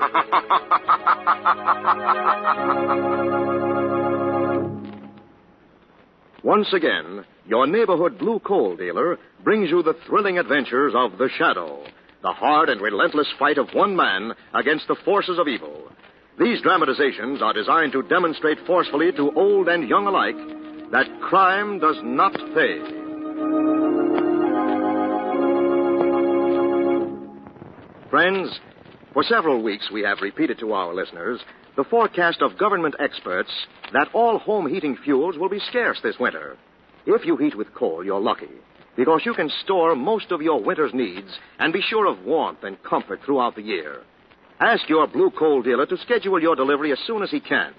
Once again, your neighborhood blue coal dealer brings you the thrilling adventures of The Shadow, the hard and relentless fight of one man against the forces of evil. These dramatizations are designed to demonstrate forcefully to old and young alike that crime does not pay. Friends, for several weeks we have repeated to our listeners the forecast of government experts that all home heating fuels will be scarce this winter. If you heat with coal, you're lucky because you can store most of your winter's needs and be sure of warmth and comfort throughout the year. Ask your blue coal dealer to schedule your delivery as soon as he can.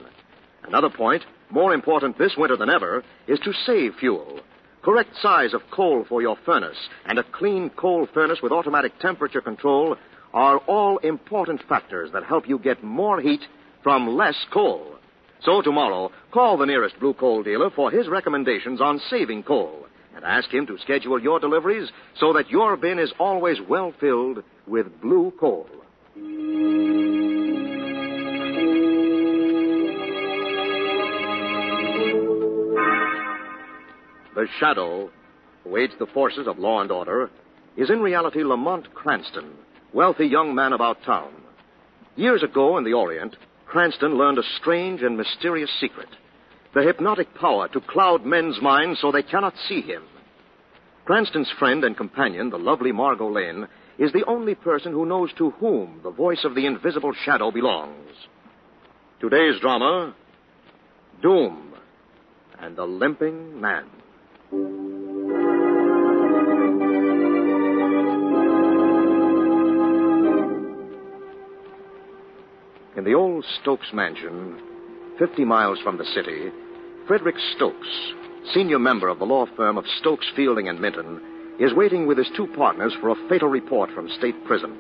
Another point, more important this winter than ever, is to save fuel. Correct size of coal for your furnace and a clean coal furnace with automatic temperature control are all important factors that help you get more heat from less coal. So tomorrow, call the nearest blue coal dealer for his recommendations on saving coal and ask him to schedule your deliveries so that your bin is always well filled with blue coal. The shadow, who aids the forces of law and order, is in reality Lamont Cranston, wealthy young man about town. Years ago in the Orient, Cranston learned a strange and mysterious secret the hypnotic power to cloud men's minds so they cannot see him. Cranston's friend and companion, the lovely Margot Lane, is the only person who knows to whom the voice of the invisible shadow belongs. Today's drama Doom and the Limping Man. The old Stokes mansion, 50 miles from the city, Frederick Stokes, senior member of the law firm of Stokes, Fielding, and Minton, is waiting with his two partners for a fatal report from state prison.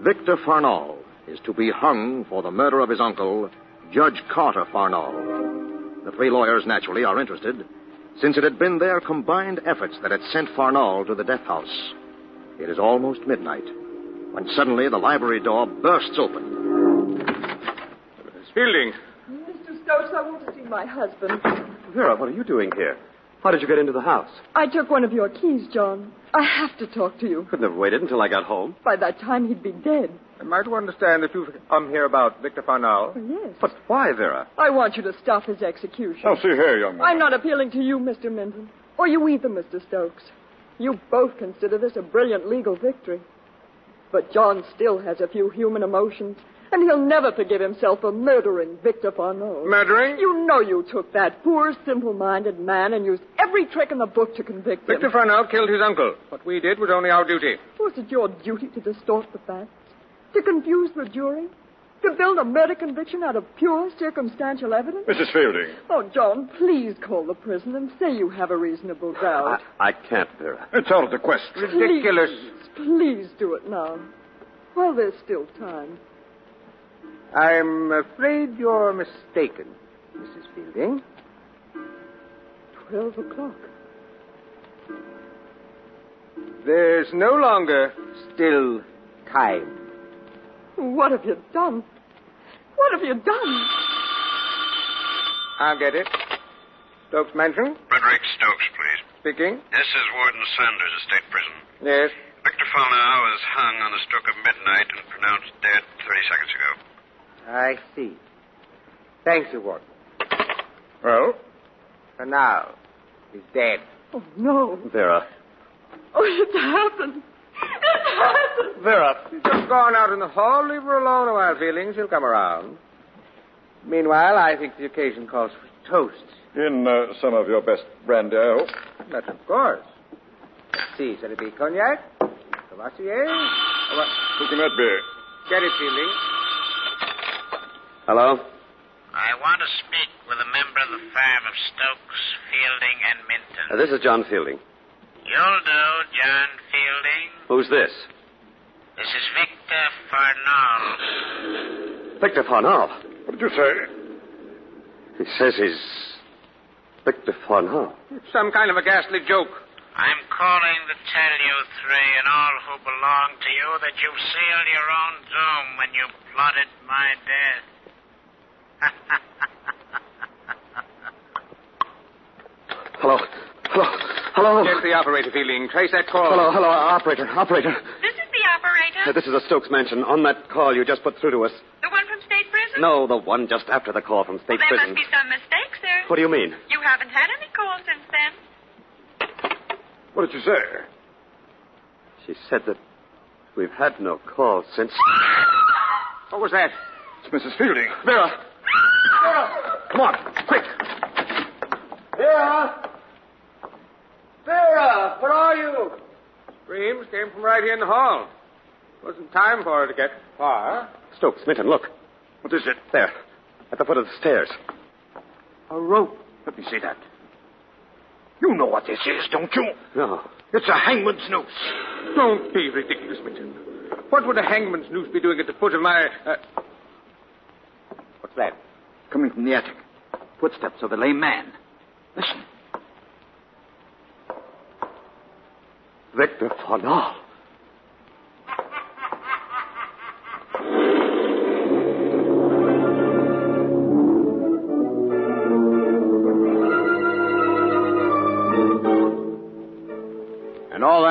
Victor Farnall is to be hung for the murder of his uncle, Judge Carter Farnall. The three lawyers, naturally, are interested, since it had been their combined efforts that had sent Farnall to the death house. It is almost midnight when suddenly the library door bursts open. Fielding. Mr. Stokes, I want to see my husband. Vera, what are you doing here? How did you get into the house? I took one of your keys, John. I have to talk to you. Couldn't have waited until I got home. By that time, he'd be dead. Am I to understand that you've come here about Victor Farnall? Oh, yes. But why, Vera? I want you to stop his execution. Oh, see here, young man. I'm not appealing to you, Mr. Minton. Or you either, Mr. Stokes. You both consider this a brilliant legal victory. But John still has a few human emotions, and he'll never forgive himself for murdering Victor Farnall. Murdering? You know you took that poor, simple-minded man and used every trick in the book to convict him. Victor Farnall killed his uncle. What we did was only our duty. Was it your duty to distort the facts? To confuse the jury? To build a murder conviction out of pure circumstantial evidence? Mrs. Fielding. Oh, John, please call the prison and say you have a reasonable doubt. I, I can't, Vera. It's out of the question. Ridiculous. Please, please do it now. While there's still time. I'm afraid you're mistaken, Mrs. Fielding. Twelve o'clock. There's no longer still time. What have you done? What have you done? I'll get it. Stokes Mansion? Frederick Stokes, please. Speaking. This is Warden Sanders of State Prison. Yes. Victor Farnall was hung on the stroke of midnight and pronounced dead 30 seconds ago. I see. Thank you, Warden. Well? For now, he's dead. Oh, no. Vera. Oh, it's happened. It's happened. Vera. She's just gone out in the hall. Leave her alone a while, Fielding. She'll come around. Meanwhile, I think the occasion calls for toast. In uh, some of your best brandy, I hope. But of course. Let's see, shall it be cognac? Courvoisier? Or what? Who can that be? Get it, Fielding. Hello? I want to speak with a member of the firm of Stokes, Fielding, and Minton. Uh, this is John Fielding. You'll do, John Fielding. Who's this? This is Victor Farnall. Victor Farnall. What did you say? He says he's Victor Farnall. It's some kind of a ghastly joke. I'm calling to tell you three and all who belong to you that you've sealed your own doom when you plotted my death. Hello. Hello. Hello. Get the operator, Fielding. Trace that call. Hello, hello, operator, operator. This is the operator. Uh, this is a Stokes mansion. On that call you just put through to us. The one from state prison? No, the one just after the call from Well, state there prison. There must be some mistake, sir. What do you mean? You haven't had any calls since then. What did you say? She said that we've had no call since. What was that? It's Mrs. Fielding. Vera. Come on, quick. Vera! Vera, where are you? Screams came from right here in the hall. Wasn't time for her to get far. Stokes, Minton, look. What is it? There. At the foot of the stairs. A rope. Let me see that. You know what this is, don't you? No. It's a hangman's noose. Don't be ridiculous, Minton. What would a hangman's noose be doing at the foot of my. Uh... What's that? Coming from the attic. Footsteps of a lame man. Listen. Victor Farnall.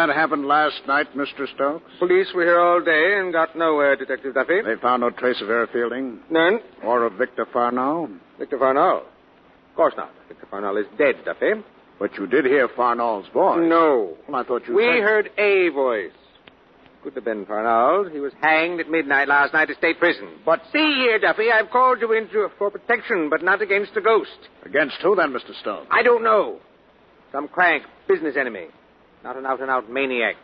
That happened last night, Mr. Stokes? Police were here all day and got nowhere, Detective Duffy. They found no trace of Vera Fielding None. or of Victor Farnall. Victor Farnall. Of course not. Victor Farnall is dead, Duffy. But you did hear Farnall's voice. No. Well, I thought you We said... heard a voice. Could have been Farnall. He was hanged at midnight last night at state prison. But see here, Duffy, I've called you in for protection, but not against a ghost. Against who then, Mr. Stokes? I don't know. Some crank, business enemy. Not an out-and-out maniac.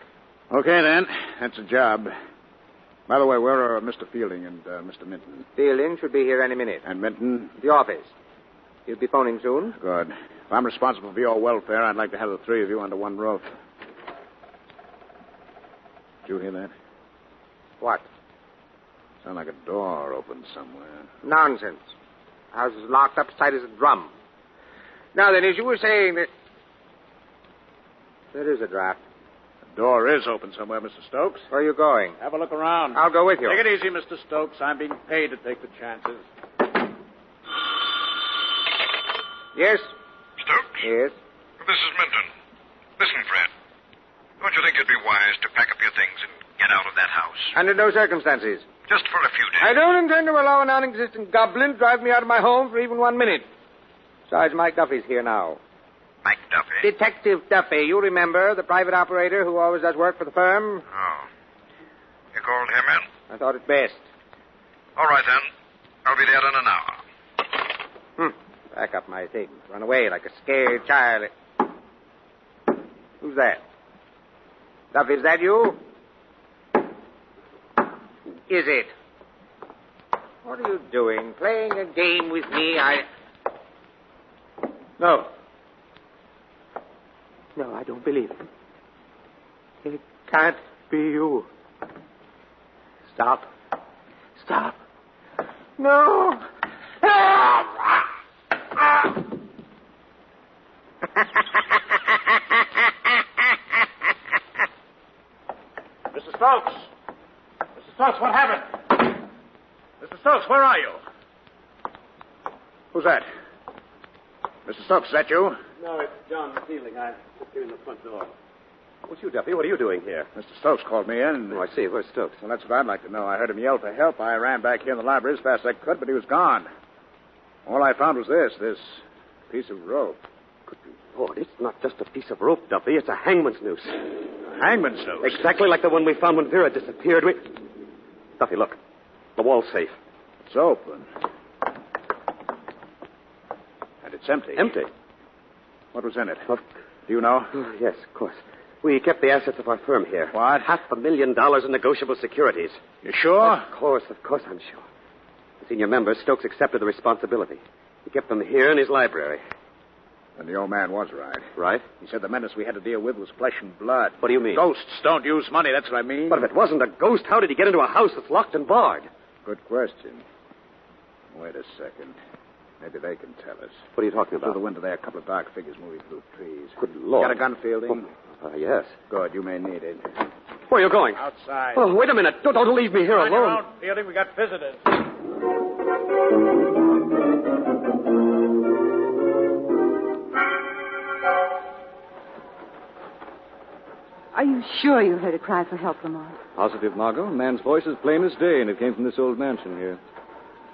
Okay, then. That's a job. By the way, where are Mr. Fielding and uh, Mr. Minton? Fielding should be here any minute. And Minton? The office. You'll be phoning soon? Good. If I'm responsible for your welfare, I'd like to have the three of you under one roof. Did you hear that? What? Sound like a door opened somewhere. Nonsense. The house is locked up tight as a drum. Now then, as you were saying that... There is a draft. The door is open somewhere, Mr. Stokes. Where are you going? Have a look around. I'll go with you. Take it easy, Mr. Stokes. I'm being paid to take the chances. Yes? Stokes? Yes. This is Minton. Listen, Fred. Don't you think it'd be wise to pack up your things and get out of that house? Under no circumstances. Just for a few days. I don't intend to allow a non-existent goblin to drive me out of my home for even one minute. Besides, Mike Duffy's here now. Mike Duffy. Detective Duffy, you remember, the private operator who always does work for the firm? Oh. You called him in? I thought it best. All right, then. I'll be there in an hour. Hmm. Pack up my things. Run away like a scared child. Who's that? Duffy, is that you? Is it? What are you doing? Playing a game with me? I. No. No, I don't believe it. It can't be you. Stop. Stop. No. Mr. Stokes! Mr. Stokes, what happened? Mr. Stokes, where are you? Who's that? Mr. Stokes, is that you? No, it's John Fielding. I just in the front door. What's you, Duffy? What are you doing here? Mr. Stokes called me in. Oh, I see. Where's Stokes? Well, that's what I'd like to know. I heard him yell for help. I ran back here in the library as fast as I could, but he was gone. All I found was this, this piece of rope. Good Lord, it's not just a piece of rope, Duffy. It's a hangman's noose. Hangman's noose? Exactly like the one we found when Vera disappeared. We... Duffy, look. The wall's safe. It's open. And it's empty. Empty? What was in it? Do you know? Oh, yes, of course. We kept the assets of our firm here. What? Half a million dollars in negotiable securities. You sure? Of course, of course I'm sure. The senior member, Stokes, accepted the responsibility. He kept them here in his library. And the old man was right. Right? He said the menace we had to deal with was flesh and blood. What do you mean? Ghosts don't use money, that's what I mean. But if it wasn't a ghost, how did he get into a house that's locked and barred? Good question. Wait a second. Maybe they can tell us. What are you talking about? Through about? the window there, a couple of dark figures moving through trees. Good Lord. Got a gun, Fielding? Uh, yes. Good, you may need it. Where are you going? Outside. Oh, wait a minute. Don't, don't leave me here On alone. own, Fielding, we got visitors. Are you sure you heard a cry for help, Lamont? Positive, Margot. A man's voice is plain as day, and it came from this old mansion here.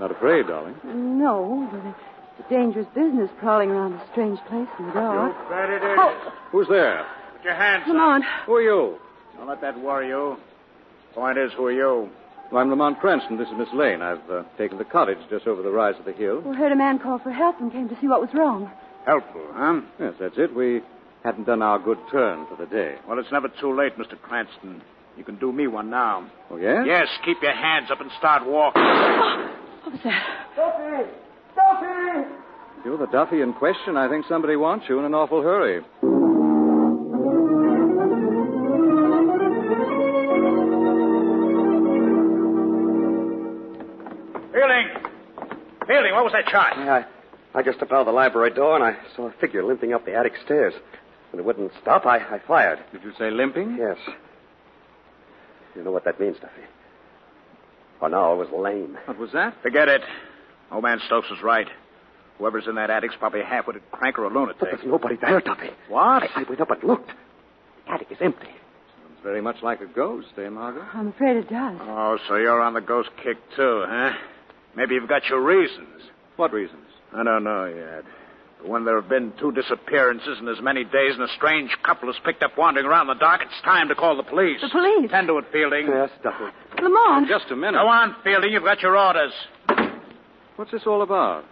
Not afraid, darling. No, but it's a dangerous business prowling around a strange place in the dark. bet it is. Oh. Who's there? Put your hands Come up. on. Who are you? Don't let that worry you. Point is, who are you? Well, I'm Lamont Cranston. This is Miss Lane. I've uh, taken the cottage just over the rise of the hill. We heard a man call for help and came to see what was wrong. Helpful, huh? Yes, that's it. We hadn't done our good turn for the day. Well, it's never too late, Mr. Cranston. You can do me one now. Oh, yeah? Yes, keep your hands up and start walking. What was that? Duffy! Duffy! You're the Duffy in question. I think somebody wants you in an awful hurry. Fielding! Fielding, what was that shot? I, I just stepped out of the library door and I saw a figure limping up the attic stairs. When it wouldn't stop, I, I fired. Did you say limping? Yes. You know what that means, Duffy. Farnall was lame. What was that? Forget it. Old man Stokes was right. Whoever's in that attic's probably a half-witted crank or a lunatic. But there's nobody there, Duffy. What? I, I went up and looked. The attic is empty. Sounds very much like a ghost, eh, Margot? I'm afraid it does. Oh, so you're on the ghost kick, too, huh? Maybe you've got your reasons. What reasons? I don't know yet. But when there have been two disappearances in as many days and a strange couple is picked up wandering around the dark, it's time to call the police. The police? Tend to it, Fielding. Yes, Duffy. Lamont! Just a minute. Go on, Fielding. You've got your orders. What's this all about?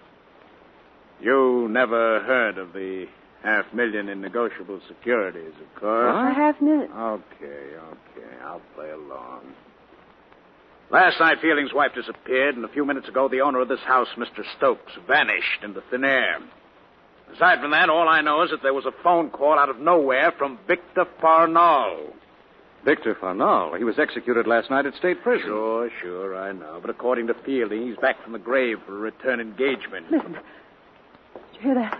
You never heard of the half million in negotiable securities, of course. A half minute. Okay, okay. I'll play along. Last night, Fielding's wife disappeared, and a few minutes ago, the owner of this house, Mr. Stokes, vanished into thin air. Aside from that, all I know is that there was a phone call out of nowhere from Victor Farnall. Victor Farnall. He was executed last night at state prison. Sure, sure, I know. But according to Fielding, he's back from the grave for a return engagement. Listen. Did you hear that?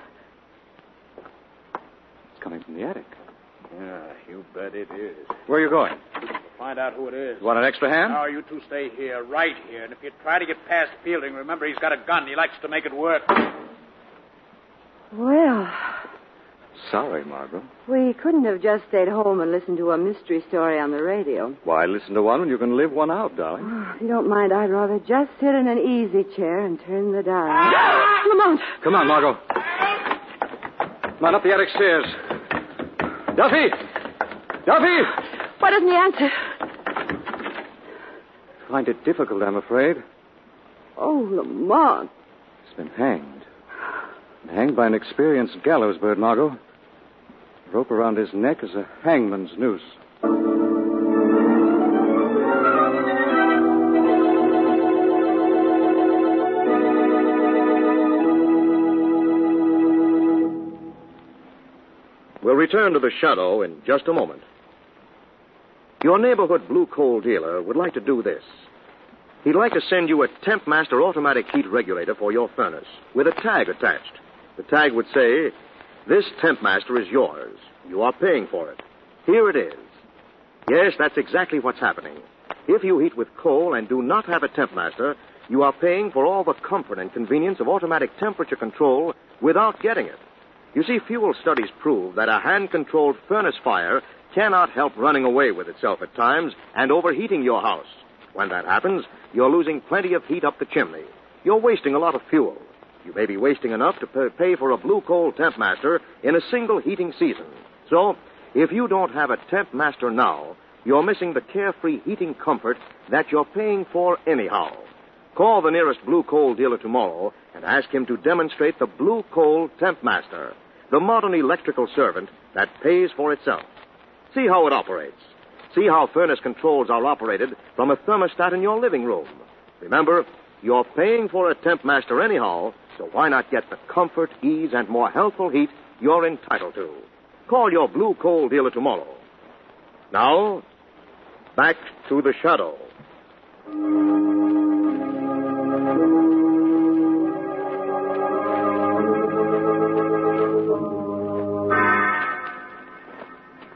It's coming from the attic. Yeah, you bet it is. Where are you going? Find out who it is. You want an extra hand? No, you two stay here, right here. And if you try to get past Fielding, remember he's got a gun. He likes to make it work. Well, Sorry, Margot. we couldn't have just stayed home and listened to a mystery story on the radio. Why listen to one when you can live one out, darling? Oh, if you don't mind, I'd rather just sit in an easy chair and turn the dial. Lamont! Come on, Margot. Come on up the attic stairs. Duffy! Duffy! Why doesn't he answer? Find it difficult, I'm afraid. Oh, Lamont. He's been hanged. Hanged by an experienced gallows bird, Margot. Rope around his neck is a hangman's noose. We'll return to the shadow in just a moment. Your neighborhood blue coal dealer would like to do this. He'd like to send you a Temp Master automatic heat regulator for your furnace with a tag attached. The tag would say, This Temp Master is yours. You are paying for it. Here it is. Yes, that's exactly what's happening. If you heat with coal and do not have a Temp Master, you are paying for all the comfort and convenience of automatic temperature control without getting it. You see, fuel studies prove that a hand controlled furnace fire cannot help running away with itself at times and overheating your house. When that happens, you're losing plenty of heat up the chimney. You're wasting a lot of fuel. You may be wasting enough to pay for a blue coal temp master in a single heating season. So, if you don't have a temp master now, you're missing the carefree heating comfort that you're paying for anyhow. Call the nearest blue coal dealer tomorrow and ask him to demonstrate the blue coal temp master, the modern electrical servant that pays for itself. See how it operates. See how furnace controls are operated from a thermostat in your living room. Remember, you're paying for a temp master anyhow, so why not get the comfort, ease, and more healthful heat you're entitled to? Call your blue coal dealer tomorrow. Now, back to the shadow.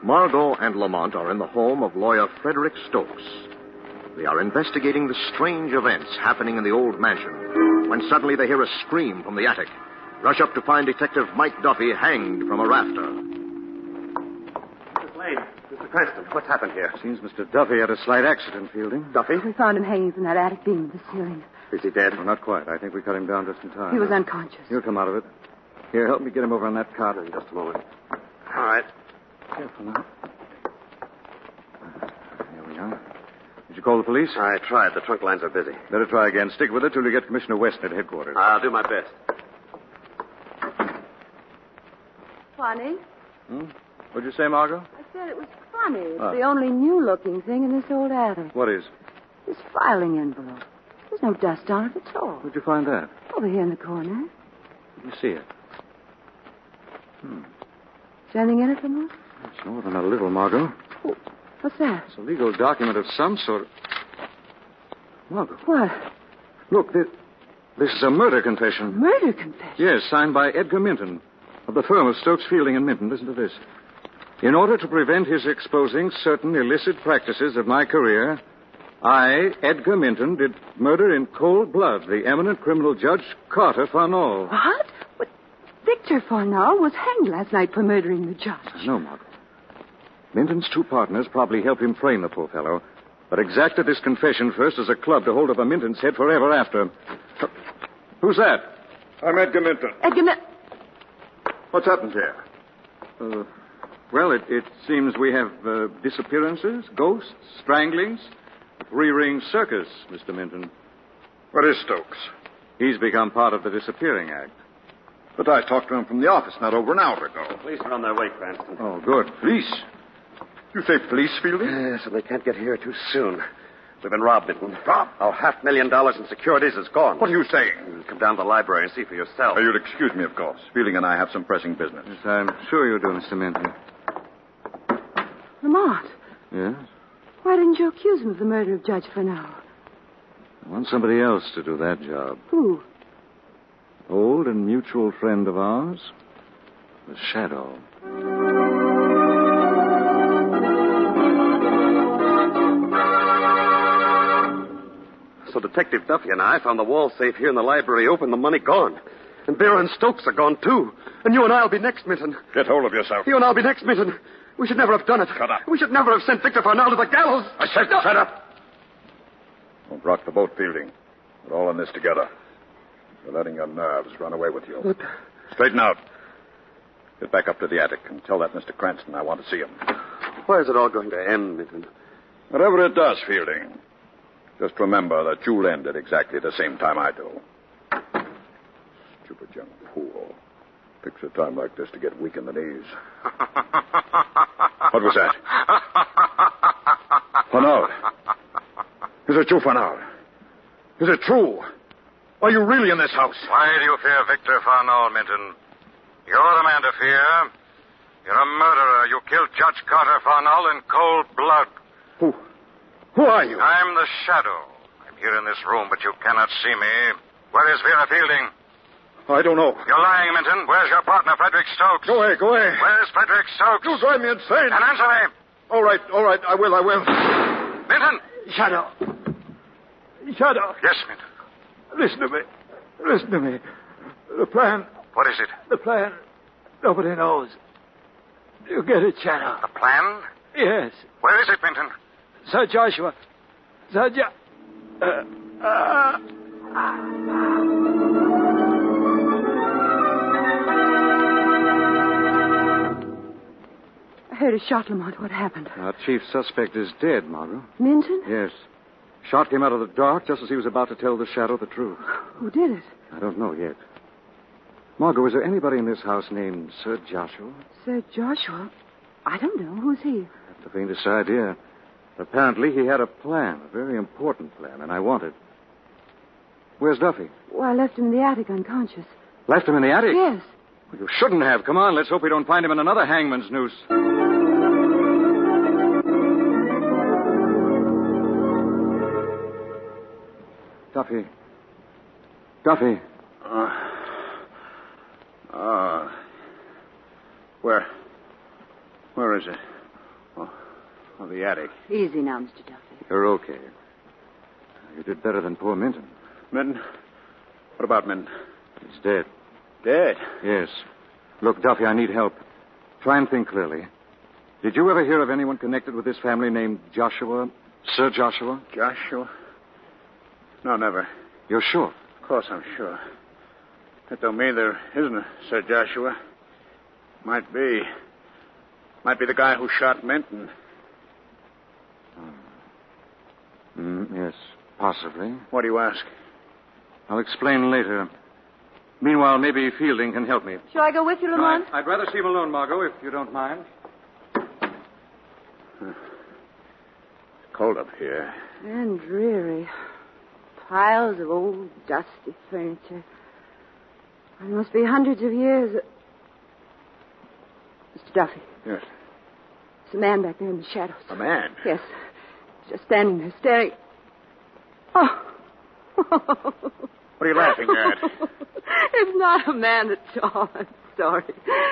Margot and Lamont are in the home of lawyer Frederick Stokes. They are investigating the strange events happening in the old mansion when suddenly they hear a scream from the attic. Rush up to find Detective Mike Duffy hanged from a rafter. Miss Lane, Mr. Cranston, what's happened here? Seems Mr. Duffy had a slight accident, Fielding. Duffy? We found him hanging from that attic beam of the ceiling. Is he dead? Well, not quite. I think we cut him down just in time. He was unconscious. He'll come out of it. Here, help me get him over on that cot. In just a moment. All right. Careful now. Here we are. Did you call the police? I tried. The trunk lines are busy. Better try again. Stick with it till you get Commissioner Weston at headquarters. I'll do my best. Funny? Hmm? What'd you say, Margot? I said it was funny. It's Ah. the only new-looking thing in this old attic. What is? This filing envelope. There's no dust on it at all. Where'd you find that? Over here in the corner. Let me see it. Hmm. Is there anything in it, Lamont? It's more than a little, Margot. What's that? It's a legal document of some sort. Margot, What? look, this, this is a murder confession. Murder confession? Yes, signed by Edgar Minton of the firm of Stokes Fielding and Minton. Listen to this. In order to prevent his exposing certain illicit practices of my career, I, Edgar Minton, did murder in cold blood the eminent criminal judge Carter Farnall. What? But Victor Farnall was hanged last night for murdering the judge. No, Margot. Minton's two partners probably helped him frame the poor fellow, but exacted this confession first as a club to hold over Minton's head forever after. Who's that? I'm Edgar Minton. Edgar Min- What's happened here? Uh, well, it, it seems we have uh, disappearances, ghosts, stranglings, three ring circus, Mr. Minton. Where is Stokes? He's become part of the disappearing act. But I talked to him from the office not over an hour ago. Police are on their way, Cranston. Oh, good. Police? You say police, Fielding? Yes, and they can't get here too soon. We've been robbed, Minton. Robbed? Our half million dollars in securities is gone. What are you saying? Come down to the library and see for yourself. Oh, you'll excuse me, of course. Fielding and I have some pressing business. Yes, I'm sure you do, Mr. Minton. Lamont, Yes? why didn't you accuse him of the murder of Judge Farnall? I want somebody else to do that job. Who? Old and mutual friend of ours, the Shadow. So Detective Duffy and I found the wall safe here in the library open, the money gone. And Vera and Stokes are gone, too. And you and I'll be next, Minton. Get hold of yourself. You and I'll be next, Minton. We should never have done it. Shut up. We should never have sent Victor Farnall to the gallows. I said, shut up. Don't rock the boat, Fielding. We're all in this together. You're letting your nerves run away with you. But Straighten out. Get back up to the attic and tell that Mr. Cranston I want to see him. where is it all going to end, Minton? Whatever it does, Fielding, just remember that you'll end at exactly the same time I do. Stupid young fool. Picks a time like this to get weak in the knees. What was that? Farnall. Is it you, Farnall? Is it true? Are you really in this house? Why do you fear Victor Farnall, Minton? You're the man to fear. You're a murderer. You killed Judge Carter Farnall in cold blood. Who? Who are you? I'm the shadow. I'm here in this room, but you cannot see me. Where is Vera Fielding? I don't know. You're lying, Minton. Where's your partner, Frederick Stokes? Go away, go away. Where's Frederick Stokes? You drive me insane. And answer me. All right, all right. I will, I will. Minton! Shadow. Shadow. Yes, Minton. Listen to me. Listen to me. The plan. What is it? The plan. Nobody knows. You get it, Shadow. The plan? Yes. Where is it, Minton? Sir Joshua. Sir jo- uh, uh, shot, Lamont. what happened? Our chief suspect is dead, Margot. Minton? Yes. Shot came out of the dark just as he was about to tell the shadow the truth. Who did it? I don't know yet. Margot, was there anybody in this house named Sir Joshua? Sir Joshua? I don't know. Who's he? The faintest idea. Apparently, he had a plan, a very important plan, and I want it. Where's Duffy? Well, I left him in the attic unconscious. Left him in the attic? Yes. Well, you shouldn't have. Come on, let's hope we don't find him in another hangman's noose. Duffy. Duffy. Uh, uh, where? Where is it? Oh, the attic. Easy now, Mr. Duffy. You're okay. You did better than poor Minton. Minton? What about Minton? He's dead. Dead? Yes. Look, Duffy, I need help. Try and think clearly. Did you ever hear of anyone connected with this family named Joshua? Sir Joshua? Joshua? No, never. You're sure? Of course I'm sure. That don't mean there isn't a Sir Joshua. Might be. Might be the guy who shot Minton. Mm, yes, possibly. What do you ask? I'll explain later. Meanwhile, maybe Fielding can help me. Shall I go with you, Lamont? I'd rather see him alone, Margot, if you don't mind. It's cold up here. And dreary. Piles of old, dusty furniture. There must be hundreds of years. Mr. Duffy, Yes. there's a man back there in the shadows. A man? Yes. Just standing there, staring. Oh. What are you laughing at? it's not a man at all. I'm sorry.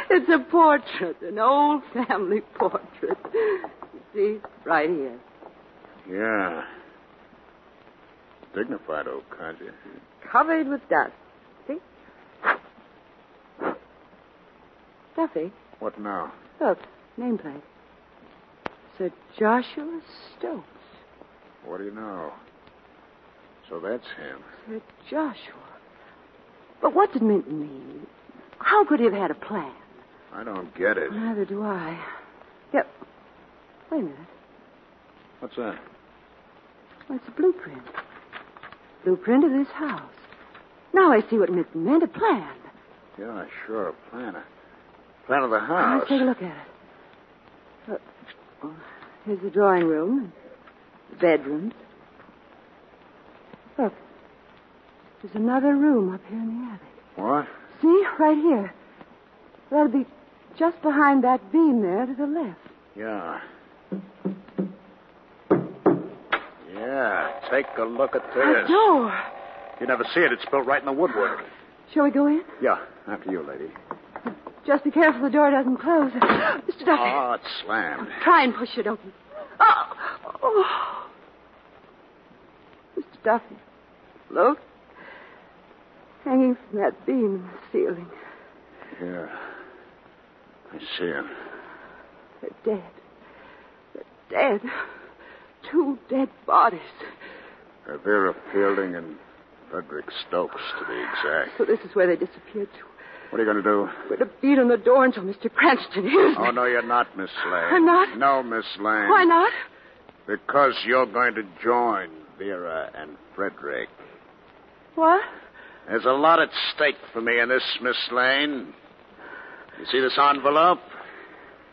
It's a portrait, an old family portrait. See, right here. Yeah. Dignified old codger. Covered with dust. See? Duffy, What now? look, nameplate. Sir Joshua Stokes. What do you know? So that's him. Sir Joshua. But what did Minton mean? How could he have had a plan? I don't get it. Neither do I. Yep. Wait a minute. What's that? Well, it's a blueprint. Blueprint of this house. Now I see what Minton meant, a plan. Yeah, sure, a plan. A plan of the house. Let's take a look at it. Look. Oh, here's the drawing room, the bedrooms. Look. There's another room up here in the attic. What? See? Right here. That'll be just behind that beam there to the left. Yeah. Yeah, take a look at A this. door. You never see it. It's built right in the woodwork. Shall we go in? Yeah, after you, lady. Just be careful the door doesn't close. Mr. Duffy, Oh, it's slammed. try and push it open. Oh. oh. Duffy, look. Hanging from that beam in the ceiling. Yeah. I see him. They're dead. They're dead. Two dead bodies. Vera Fielding and Frederick Stokes, to be exact. So this is where they disappeared to. What are you going to do? We're to beat on the door until Mr. Cranston hears oh, me. Oh, no, you're not, Miss Lane. I'm not? No, Miss Lane. Why not? Because you're going to join Vera and Frederick. What? There's a lot at stake for me in this, Miss Lane. You see this envelope?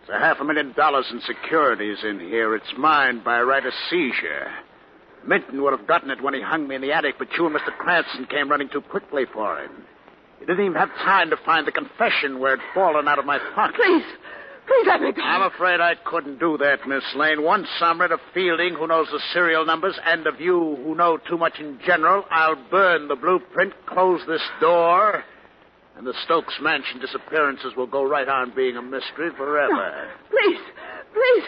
There's a half a million dollars in securities in here. It's mine by right of seizure. Minton would have gotten it when he hung me in the attic, but you and Mr. Cranston came running too quickly for him. You didn't even have time to find the confession where it'd fallen out of my pocket. Please, please let me go. I'm afraid I couldn't do that, Miss Lane. Once I'm rid of Fielding, who knows the serial numbers, and of you, who know too much in general, I'll burn the blueprint, close this door, and the Stokes Mansion disappearances will go right on being a mystery forever. Please, please.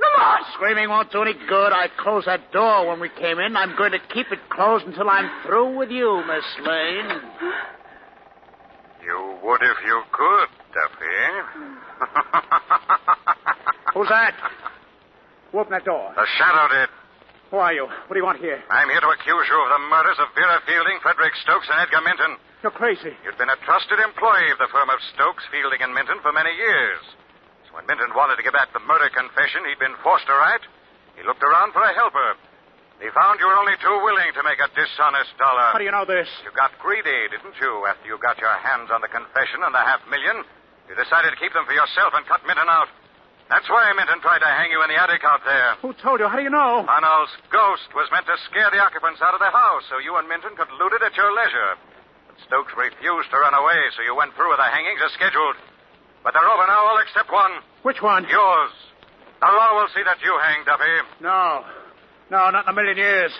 Lamont! Screaming won't do any good. I closed that door when we came in. I'm going to keep it closed until I'm through with you, Miss Lane. You would if you could, Duffy. Who's that? Who opened that door? The shadow did. Who are you? What do you want here? I'm here to accuse you of the murders of Vera Fielding, Frederick Stokes, and Edgar Minton. You're crazy. You've been a trusted employee of the firm of Stokes, Fielding, and Minton for many years. It's When Minton wanted to get back the murder confession he'd been forced to write, he looked around for a helper. He found you were only too willing to make a dishonest dollar. How do you know this? You got greedy, didn't you, after you got your hands on the confession and the half million? You decided to keep them for yourself and cut Minton out. That's why Minton tried to hang you in the attic out there. Who told you? How do you know? Farnall's ghost was meant to scare the occupants out of the house so you and Minton could loot it at your leisure. But Stokes refused to run away, so you went through with the hangings as scheduled. But they're over now, all except one. Which one? Yours. The law will see that you hang, Duffy. No. No, not in a million years.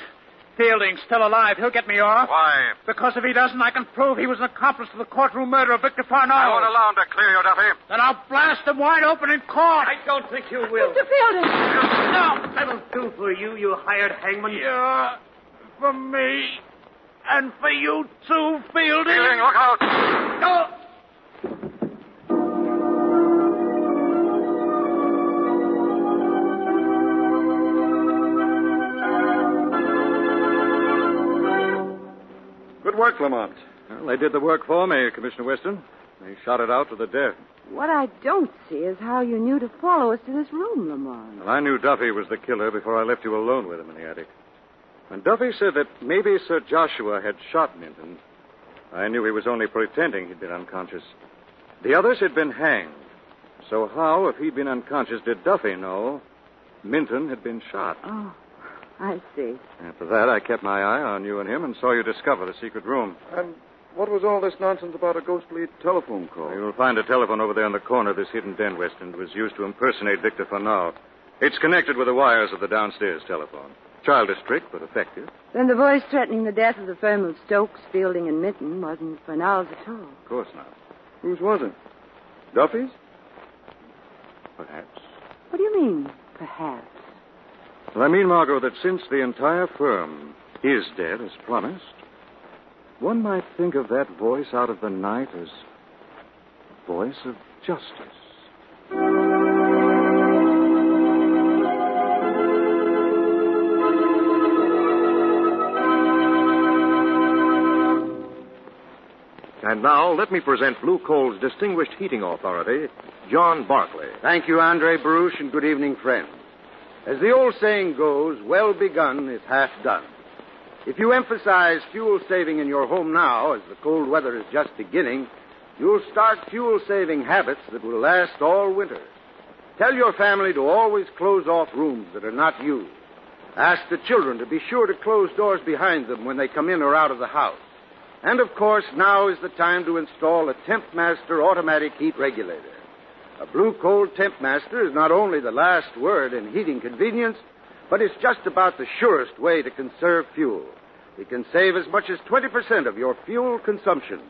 Fielding's still alive. He'll get me off. Why? Because if he doesn't, I can prove he was an accomplice to the courtroom murder of Victor Farnall. I won't allow him to clear you, Duffy. Then I'll blast him wide open in court. I don't think you will. Mr. Fielding! No. That'll do for you, you hired hangman. Yeah, for me. And for you too, Fielding. Fielding, look out. No. Good work, Lamont. Well, they did the work for me, Commissioner Weston. They shot it out to the death. What I don't see is how you knew to follow us to this room, Lamont. Well, I knew Duffy was the killer before I left you alone with him in the attic. When Duffy said that maybe Sir Joshua had shot Minton, I knew he was only pretending he'd been unconscious. The others had been hanged. So how, if he'd been unconscious, did Duffy know Minton had been shot? Oh, I see. After that, I kept my eye on you and him and saw you discover the secret room. And what was all this nonsense about a ghostly telephone call? You'll find a telephone over there in the corner of this hidden den, Weston. It was used to impersonate Victor Farnall. It's connected with the wires of the downstairs telephone. Childish trick, but effective. Then the voice threatening the death of the firm of Stokes, Fielding, and Minton wasn't Farnall's at all. Of course not. Whose was it? Duffy's? Perhaps. What do you mean, perhaps? Well, I mean, Margot, that since the entire firm is dead as promised, one might think of that voice out of the night as the voice of justice. And now, let me present Blue Coal's distinguished heating authority, John Barclay. Thank you, Andre Baruch, and good evening, friends. As the old saying goes, well begun is half done. If you emphasize fuel saving in your home now, as the cold weather is just beginning, you'll start fuel saving habits that will last all winter. Tell your family to always close off rooms that are not used. Ask the children to be sure to close doors behind them when they come in or out of the house. And of course, now is the time to install a Tempmaster automatic heat regulator. A Blue Coal Tempmaster is not only the last word in heating convenience, but it's just about the surest way to conserve fuel. It can save as much as 20% of your fuel consumption.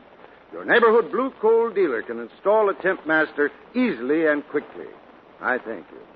Your neighborhood Blue Coal dealer can install a temp master easily and quickly. I thank you.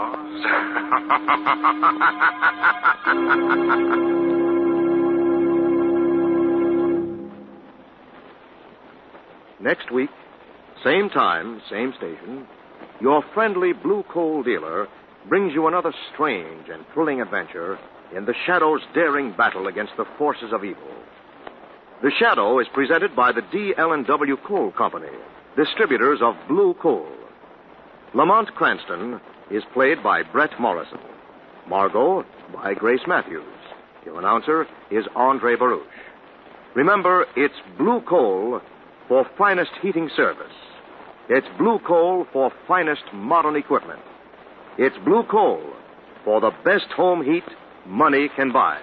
next week, same time, same station, your friendly blue coal dealer brings you another strange and thrilling adventure in the Shadow's daring battle against the forces of evil. The Shadow is presented by the D.L.&W. Coal Company, distributors of blue coal. Lamont Cranston is played by Bret Morrison. Margot by Grace Matthews. Your announcer is Andre Baruch. Remember, it's blue coal for finest heating service. It's blue coal for finest modern equipment. It's blue coal for the best home heat money can buy.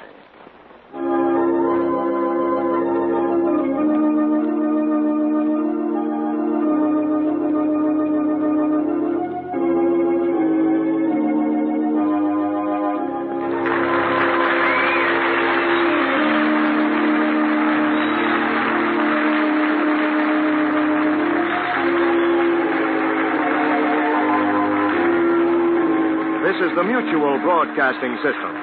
Broadcasting System.